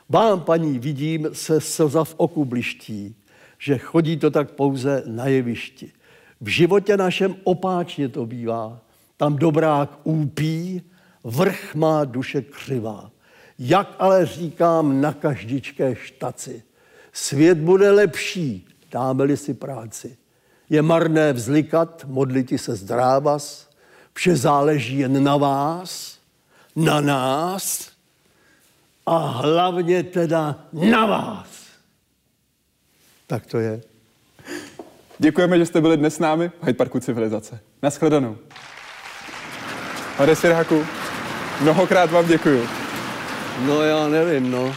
Vám, paní, vidím, se slza v oku bliští, že chodí to tak pouze na jevišti. V životě našem opáčně to bývá. Tam dobrák úpí, vrch má duše křivá. Jak ale říkám na každičké štaci, svět bude lepší, dáme-li si práci. Je marné vzlikat, modliti se zdrávas, vše záleží jen na vás, na nás a hlavně teda na vás. Tak to je. Děkujeme, že jste byli dnes s námi v Hyde Parku Civilizace. Naschledanou. Pane Sirhaku, mnohokrát vám děkuju. No já nevím, no.